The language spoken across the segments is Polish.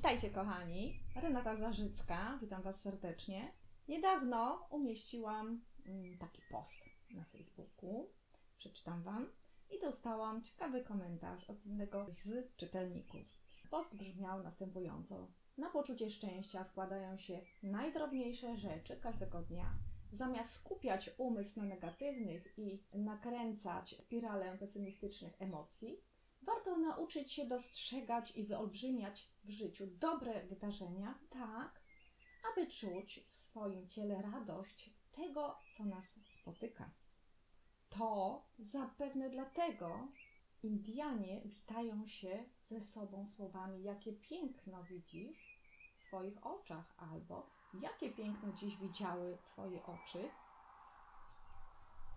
Witajcie kochani, Renata Zarzycka, witam Was serdecznie. Niedawno umieściłam mm, taki post na Facebooku, przeczytam Wam i dostałam ciekawy komentarz od jednego z czytelników. Post brzmiał następująco. Na poczucie szczęścia składają się najdrobniejsze rzeczy każdego dnia. Zamiast skupiać umysł na negatywnych i nakręcać spiralę pesymistycznych emocji, warto nauczyć się dostrzegać i wyolbrzymiać w życiu dobre wydarzenia, tak, aby czuć w swoim ciele radość tego, co nas spotyka. To zapewne dlatego Indianie witają się ze sobą słowami: Jakie piękno widzisz w swoich oczach, albo jakie piękno dziś widziały Twoje oczy.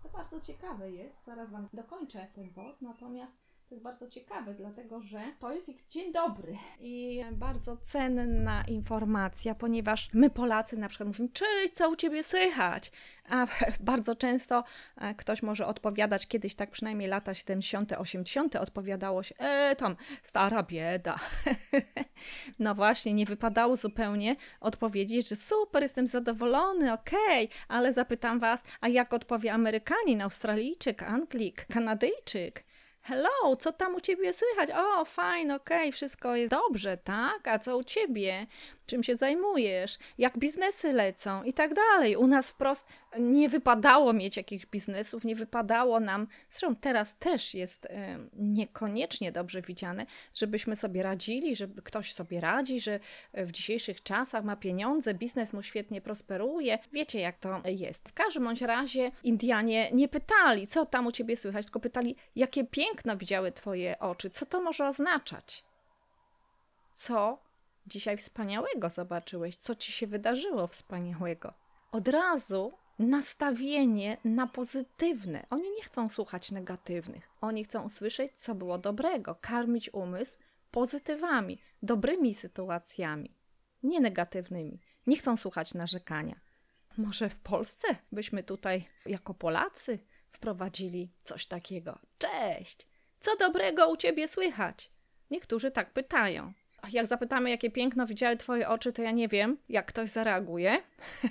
To bardzo ciekawe jest, zaraz Wam dokończę ten post, natomiast to jest bardzo ciekawe, dlatego że to jest ich dzień dobry i bardzo cenna informacja, ponieważ my Polacy na przykład mówimy, cześć, co u Ciebie słychać? A bardzo często e, ktoś może odpowiadać, kiedyś tak przynajmniej lata 70., 80. odpowiadało się, e, tam stara bieda. no właśnie, nie wypadało zupełnie odpowiedzieć, że super, jestem zadowolony, okej, okay, ale zapytam Was, a jak odpowie Amerykanin, Australijczyk, Anglik, Kanadyjczyk? Hello, co tam u ciebie słychać? O, fajnie, okej, okay, wszystko jest dobrze, tak? A co u ciebie? Czym się zajmujesz, jak biznesy lecą i tak dalej. U nas wprost nie wypadało mieć jakichś biznesów, nie wypadało nam, zresztą teraz też jest niekoniecznie dobrze widziane, żebyśmy sobie radzili, żeby ktoś sobie radzi, że w dzisiejszych czasach ma pieniądze, biznes mu świetnie prosperuje. Wiecie, jak to jest. W każdym bądź razie Indianie nie pytali, co tam u ciebie słychać, tylko pytali, jakie piękno widziały twoje oczy, co to może oznaczać. Co dzisiaj wspaniałego zobaczyłeś, co ci się wydarzyło wspaniałego. Od razu nastawienie na pozytywne. Oni nie chcą słuchać negatywnych. Oni chcą usłyszeć, co było dobrego, karmić umysł pozytywami, dobrymi sytuacjami, nie negatywnymi. Nie chcą słuchać narzekania. Może w Polsce byśmy tutaj, jako Polacy, wprowadzili coś takiego. Cześć! Co dobrego u ciebie słychać? Niektórzy tak pytają jak zapytamy, jakie piękno widziały Twoje oczy, to ja nie wiem, jak ktoś zareaguje,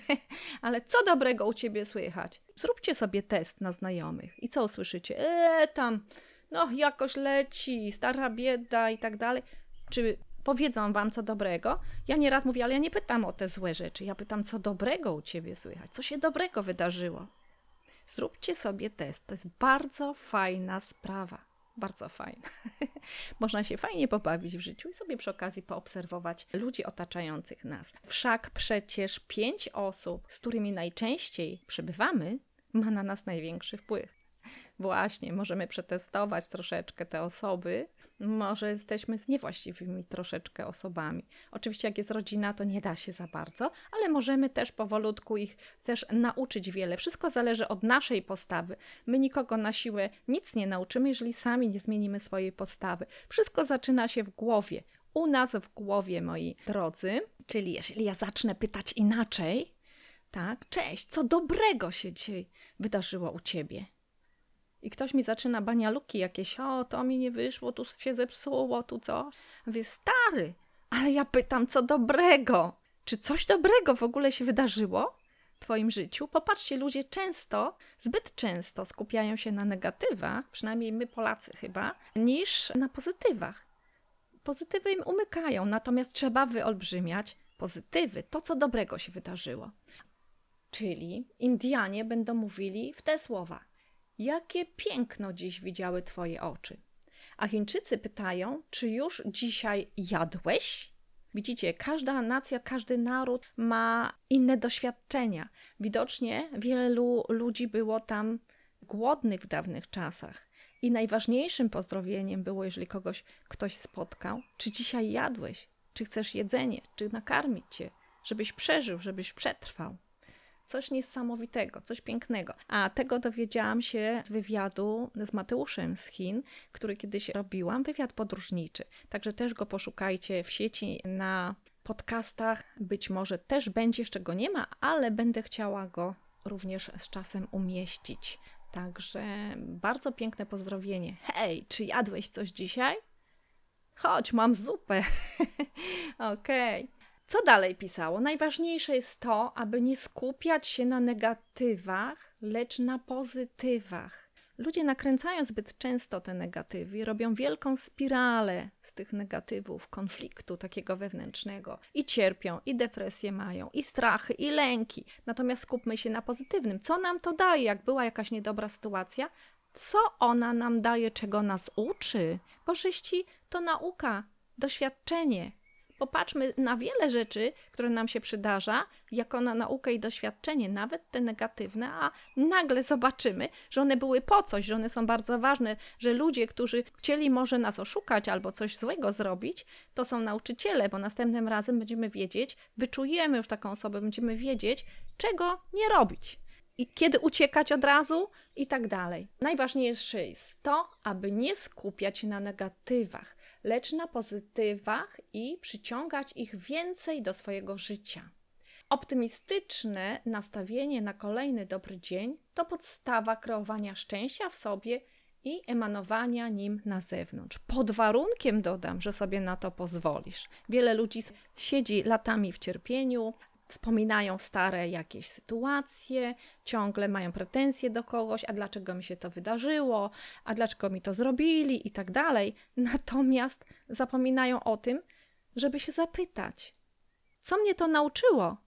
ale co dobrego u Ciebie słychać? Zróbcie sobie test na znajomych i co usłyszycie? Eee, tam, no jakoś leci, stara bieda i tak dalej. Czy powiedzą Wam co dobrego? Ja nieraz mówię, ale ja nie pytam o te złe rzeczy, ja pytam, co dobrego u Ciebie słychać, co się dobrego wydarzyło. Zróbcie sobie test, to jest bardzo fajna sprawa. Bardzo fajne. Można się fajnie pobawić w życiu i sobie przy okazji poobserwować ludzi otaczających nas. Wszak przecież pięć osób, z którymi najczęściej przebywamy, ma na nas największy wpływ. Właśnie, możemy przetestować troszeczkę te osoby, może jesteśmy z niewłaściwymi troszeczkę osobami. Oczywiście, jak jest rodzina, to nie da się za bardzo, ale możemy też powolutku ich też nauczyć wiele. Wszystko zależy od naszej postawy. My nikogo na siłę nic nie nauczymy, jeżeli sami nie zmienimy swojej postawy. Wszystko zaczyna się w głowie. U nas w głowie, moi drodzy. Czyli jeżeli ja zacznę pytać inaczej, tak, cześć, co dobrego się dzisiaj wydarzyło u ciebie? I ktoś mi zaczyna banialuki jakieś, o, to mi nie wyszło, tu się zepsuło, tu co? Wie, stary, ale ja pytam, co dobrego? Czy coś dobrego w ogóle się wydarzyło w Twoim życiu? Popatrzcie, ludzie często, zbyt często skupiają się na negatywach, przynajmniej my Polacy chyba, niż na pozytywach. Pozytywy im umykają, natomiast trzeba wyolbrzymiać pozytywy, to co dobrego się wydarzyło. Czyli Indianie będą mówili w te słowa – Jakie piękno dziś widziały Twoje oczy? A Chińczycy pytają, czy już dzisiaj jadłeś? Widzicie, każda nacja, każdy naród ma inne doświadczenia. Widocznie wielu ludzi było tam głodnych w dawnych czasach. I najważniejszym pozdrowieniem było, jeżeli kogoś ktoś spotkał, czy dzisiaj jadłeś, czy chcesz jedzenie, czy nakarmić cię, żebyś przeżył, żebyś przetrwał. Coś niesamowitego, coś pięknego. A tego dowiedziałam się z wywiadu z Mateuszem z Chin, który kiedyś robiłam, wywiad podróżniczy. Także też go poszukajcie w sieci na podcastach. Być może też będzie, jeszcze go nie ma, ale będę chciała go również z czasem umieścić. Także bardzo piękne pozdrowienie. Hej, czy jadłeś coś dzisiaj? Chodź, mam zupę. Okej. Okay. Co dalej pisało? Najważniejsze jest to, aby nie skupiać się na negatywach, lecz na pozytywach. Ludzie nakręcają zbyt często te negatywy, robią wielką spiralę z tych negatywów, konfliktu takiego wewnętrznego i cierpią, i depresję mają, i strachy, i lęki. Natomiast skupmy się na pozytywnym. Co nam to daje, jak była jakaś niedobra sytuacja? Co ona nam daje, czego nas uczy? Korzyści to nauka, doświadczenie, Popatrzmy na wiele rzeczy, które nam się przydarza, jako na naukę i doświadczenie, nawet te negatywne, a nagle zobaczymy, że one były po coś, że one są bardzo ważne, że ludzie, którzy chcieli może nas oszukać albo coś złego zrobić, to są nauczyciele, bo następnym razem będziemy wiedzieć, wyczujemy już taką osobę, będziemy wiedzieć, czego nie robić i kiedy uciekać od razu i tak dalej. Najważniejsze jest to, aby nie skupiać się na negatywach, lecz na pozytywach i przyciągać ich więcej do swojego życia. Optymistyczne nastawienie na kolejny dobry dzień to podstawa kreowania szczęścia w sobie i emanowania nim na zewnątrz. Pod warunkiem dodam, że sobie na to pozwolisz. Wiele ludzi siedzi latami w cierpieniu, wspominają stare jakieś sytuacje, ciągle mają pretensje do kogoś, a dlaczego mi się to wydarzyło, a dlaczego mi to zrobili i tak dalej. Natomiast zapominają o tym, żeby się zapytać, co mnie to nauczyło?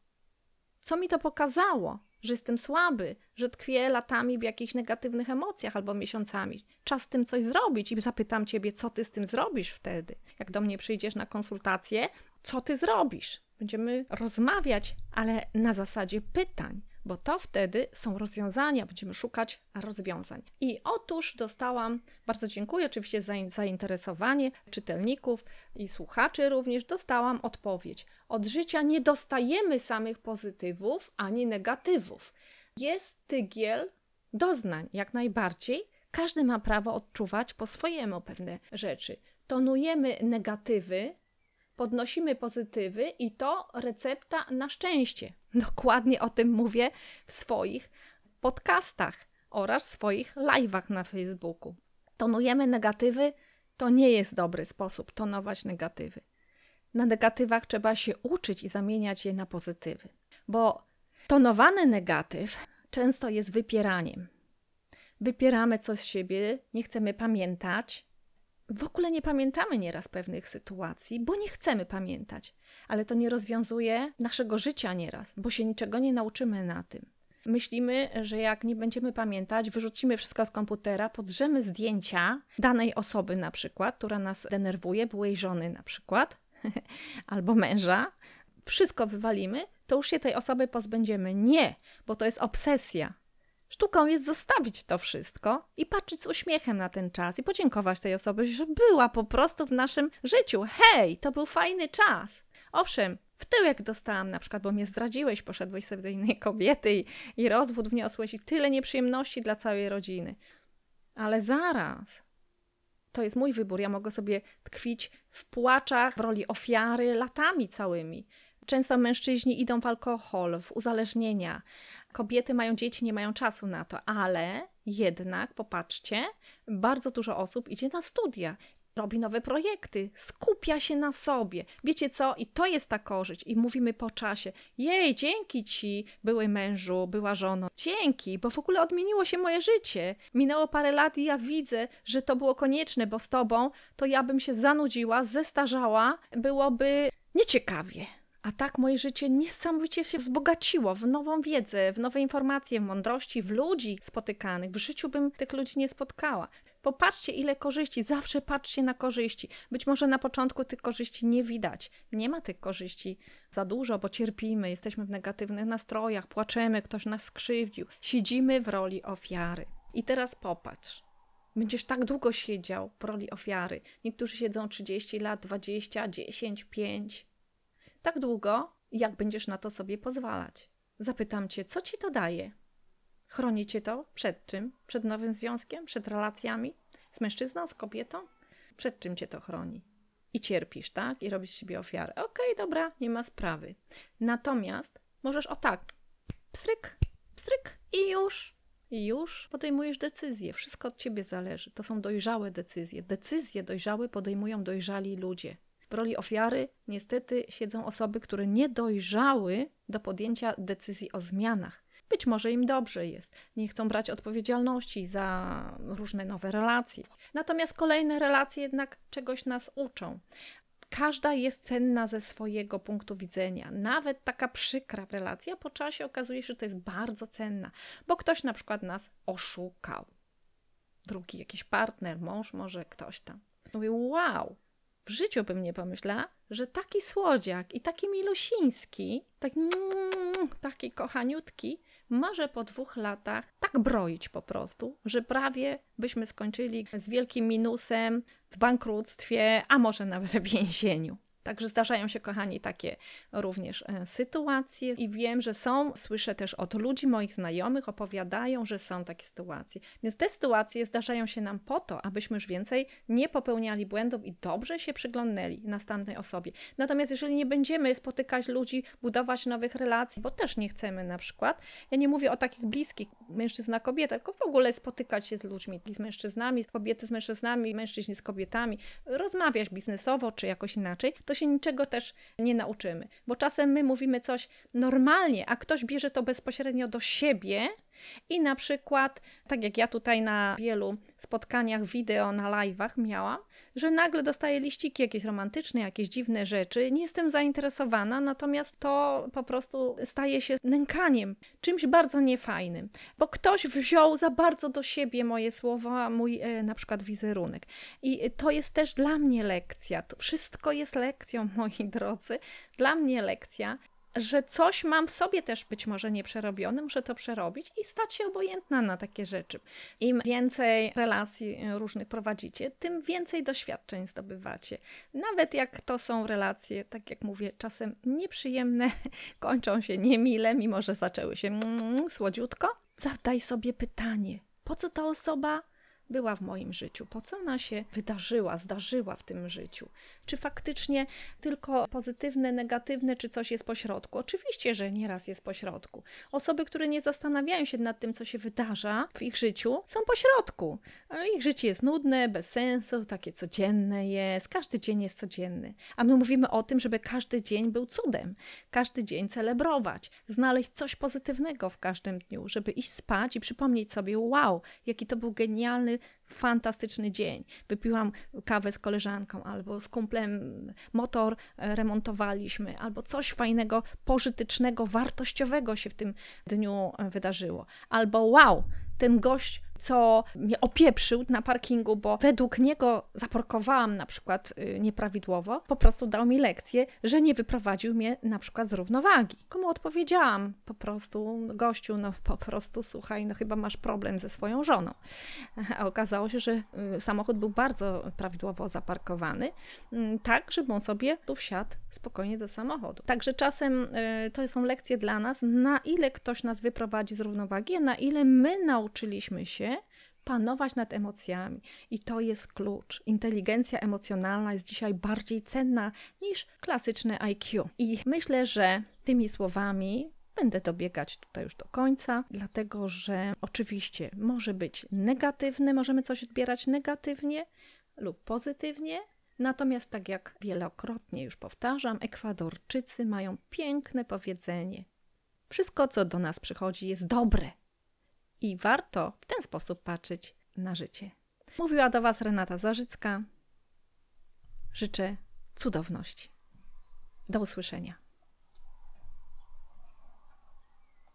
Co mi to pokazało? Że jestem słaby, że tkwię latami w jakichś negatywnych emocjach albo miesiącami. Czas z tym coś zrobić i zapytam ciebie, co ty z tym zrobisz wtedy. Jak do mnie przyjdziesz na konsultację, co ty zrobisz? Będziemy rozmawiać, ale na zasadzie pytań, bo to wtedy są rozwiązania, będziemy szukać rozwiązań. I otóż dostałam, bardzo dziękuję oczywiście za zainteresowanie czytelników i słuchaczy również, dostałam odpowiedź. Od życia nie dostajemy samych pozytywów ani negatywów. Jest tygiel doznań, jak najbardziej. Każdy ma prawo odczuwać po swojemu pewne rzeczy. Tonujemy negatywy, podnosimy pozytywy i to recepta na szczęście. Dokładnie o tym mówię w swoich podcastach oraz swoich live'ach na Facebooku. Tonujemy negatywy, to nie jest dobry sposób tonować negatywy. Na negatywach trzeba się uczyć i zamieniać je na pozytywy, bo tonowany negatyw często jest wypieraniem. Wypieramy coś z siebie, nie chcemy pamiętać, w ogóle nie pamiętamy nieraz pewnych sytuacji, bo nie chcemy pamiętać, ale to nie rozwiązuje naszego życia nieraz, bo się niczego nie nauczymy na tym. Myślimy, że jak nie będziemy pamiętać, wyrzucimy wszystko z komputera, podrzemy zdjęcia danej osoby, na przykład, która nas denerwuje, byłej żony, na przykład, albo męża, wszystko wywalimy, to już się tej osoby pozbędziemy. Nie, bo to jest obsesja. Sztuką jest zostawić to wszystko i patrzeć z uśmiechem na ten czas i podziękować tej osobie, że była po prostu w naszym życiu. Hej, to był fajny czas. Owszem, w tyłek dostałam na przykład, bo mnie zdradziłeś, poszedłeś sobie do innej kobiety i, i rozwód wniosłeś i tyle nieprzyjemności dla całej rodziny. Ale zaraz, to jest mój wybór. Ja mogę sobie tkwić w płaczach w roli ofiary latami całymi. Często mężczyźni idą w alkohol, w uzależnienia. Kobiety mają dzieci, nie mają czasu na to, ale jednak, popatrzcie, bardzo dużo osób idzie na studia, robi nowe projekty, skupia się na sobie. Wiecie co? I to jest ta korzyść. I mówimy po czasie: Jej, dzięki ci, były mężu, była żono. Dzięki, bo w ogóle odmieniło się moje życie. Minęło parę lat i ja widzę, że to było konieczne, bo z tobą to ja bym się zanudziła, zestarzała, byłoby nieciekawie. A tak moje życie niesamowicie się wzbogaciło w nową wiedzę, w nowe informacje, w mądrości, w ludzi spotykanych. W życiu bym tych ludzi nie spotkała. Popatrzcie, ile korzyści, zawsze patrzcie na korzyści. Być może na początku tych korzyści nie widać. Nie ma tych korzyści za dużo, bo cierpimy, jesteśmy w negatywnych nastrojach, płaczemy, ktoś nas skrzywdził, siedzimy w roli ofiary. I teraz popatrz. Będziesz tak długo siedział w roli ofiary. Niektórzy siedzą 30 lat, 20, 10, 5 tak długo, jak będziesz na to sobie pozwalać. Zapytam cię, co ci to daje? Chroni cię to przed czym? Przed nowym związkiem? Przed relacjami? Z mężczyzną? Z kobietą? Przed czym cię to chroni? I cierpisz, tak? I robisz sobie ofiarę. Okej, okay, dobra, nie ma sprawy. Natomiast możesz o tak, pstryk, pstryk i już i już podejmujesz decyzje. Wszystko od ciebie zależy. To są dojrzałe decyzje. Decyzje dojrzałe podejmują dojrzali ludzie. W roli ofiary niestety siedzą osoby, które nie dojrzały do podjęcia decyzji o zmianach. Być może im dobrze jest, nie chcą brać odpowiedzialności za różne nowe relacje. Natomiast kolejne relacje jednak czegoś nas uczą. Każda jest cenna ze swojego punktu widzenia. Nawet taka przykra relacja po czasie okazuje się, że to jest bardzo cenna, bo ktoś na przykład nas oszukał. Drugi jakiś partner, mąż, może ktoś tam. Mówię, wow, w życiu bym nie pomyślała, że taki słodziak i taki milusiński, taki, mm, taki kochaniutki, może po dwóch latach tak broić po prostu, że prawie byśmy skończyli z wielkim minusem, w bankructwie, a może nawet w więzieniu. Także zdarzają się, kochani, takie również e, sytuacje i wiem, że są, słyszę też od ludzi, moich znajomych, opowiadają, że są takie sytuacje. Więc te sytuacje zdarzają się nam po to, abyśmy już więcej nie popełniali błędów i dobrze się przyglądnęli następnej osobie. Natomiast jeżeli nie będziemy spotykać ludzi, budować nowych relacji, bo też nie chcemy na przykład, ja nie mówię o takich bliskich, mężczyzna, kobieta, tylko w ogóle spotykać się z ludźmi, z mężczyznami, kobiety z mężczyznami, mężczyźni z kobietami, rozmawiać biznesowo czy jakoś inaczej, to się niczego też nie nauczymy. Bo czasem my mówimy coś normalnie, a ktoś bierze to bezpośrednio do siebie i na przykład, tak jak ja tutaj na wielu spotkaniach wideo, na live'ach miałam, że nagle dostaję liściki jakieś romantyczne, jakieś dziwne rzeczy, nie jestem zainteresowana, natomiast to po prostu staje się nękaniem, czymś bardzo niefajnym, bo ktoś wziął za bardzo do siebie moje słowa, mój e, na przykład wizerunek. I to jest też dla mnie lekcja. To wszystko jest lekcją, moi drodzy. Dla mnie lekcja, że coś mam w sobie też być może nieprzerobione, muszę to przerobić i stać się obojętna na takie rzeczy. Im więcej relacji e, różnych prowadzicie, tym więcej doświadczeń zdobywacie. Nawet jak to są relacje, tak jak mówię, czasem nieprzyjemne, kończą się niemile, mimo że zaczęły się mm, słodziutko, zadaj sobie pytanie, po co ta osoba była w moim życiu, po co ona się wydarzyła, zdarzyła w tym życiu. Czy faktycznie tylko pozytywne, negatywne, czy coś jest pośrodku? Oczywiście, że nieraz jest pośrodku. Osoby, które nie zastanawiają się nad tym, co się wydarza w ich życiu, są pośrodku. Ich życie jest nudne, bez sensu, takie codzienne jest, każdy dzień jest codzienny. A my mówimy o tym, żeby każdy dzień był cudem, każdy dzień celebrować, znaleźć coś pozytywnego w każdym dniu, żeby iść spać i przypomnieć sobie, wow, jaki to był genialny fantastyczny dzień. Wypiłam kawę z koleżanką, albo z kumplem motor remontowaliśmy, albo coś fajnego, pożytecznego, wartościowego się w tym dniu wydarzyło. Albo wow, ten gość co mnie opieprzył na parkingu, bo według niego zaparkowałam na przykład y, nieprawidłowo, po prostu dał mi lekcję, że nie wyprowadził mnie na przykład z równowagi. Komu odpowiedziałam po prostu, gościu, no po prostu słuchaj, no chyba masz problem ze swoją żoną. A okazało się, że y, samochód był bardzo prawidłowo zaparkowany, mm, tak, żeby on sobie tu wsiadł spokojnie do samochodu. Także czasem y, to są lekcje dla nas, na ile ktoś nas wyprowadzi z równowagi, a na ile my nauczyliśmy się panować nad emocjami. I to jest klucz. Inteligencja emocjonalna jest dzisiaj bardziej cenna niż klasyczne IQ. I myślę, że tymi słowami będę dobiegać tutaj już do końca, dlatego że oczywiście może być negatywny, możemy coś odbierać negatywnie lub pozytywnie. Natomiast, tak jak wielokrotnie już powtarzam, Ekwadorczycy mają piękne powiedzenie: Wszystko, co do nas przychodzi, jest dobre. I warto w ten sposób patrzeć na życie. Mówiła do Was Renata Zarzycka. Życzę cudowności. Do usłyszenia.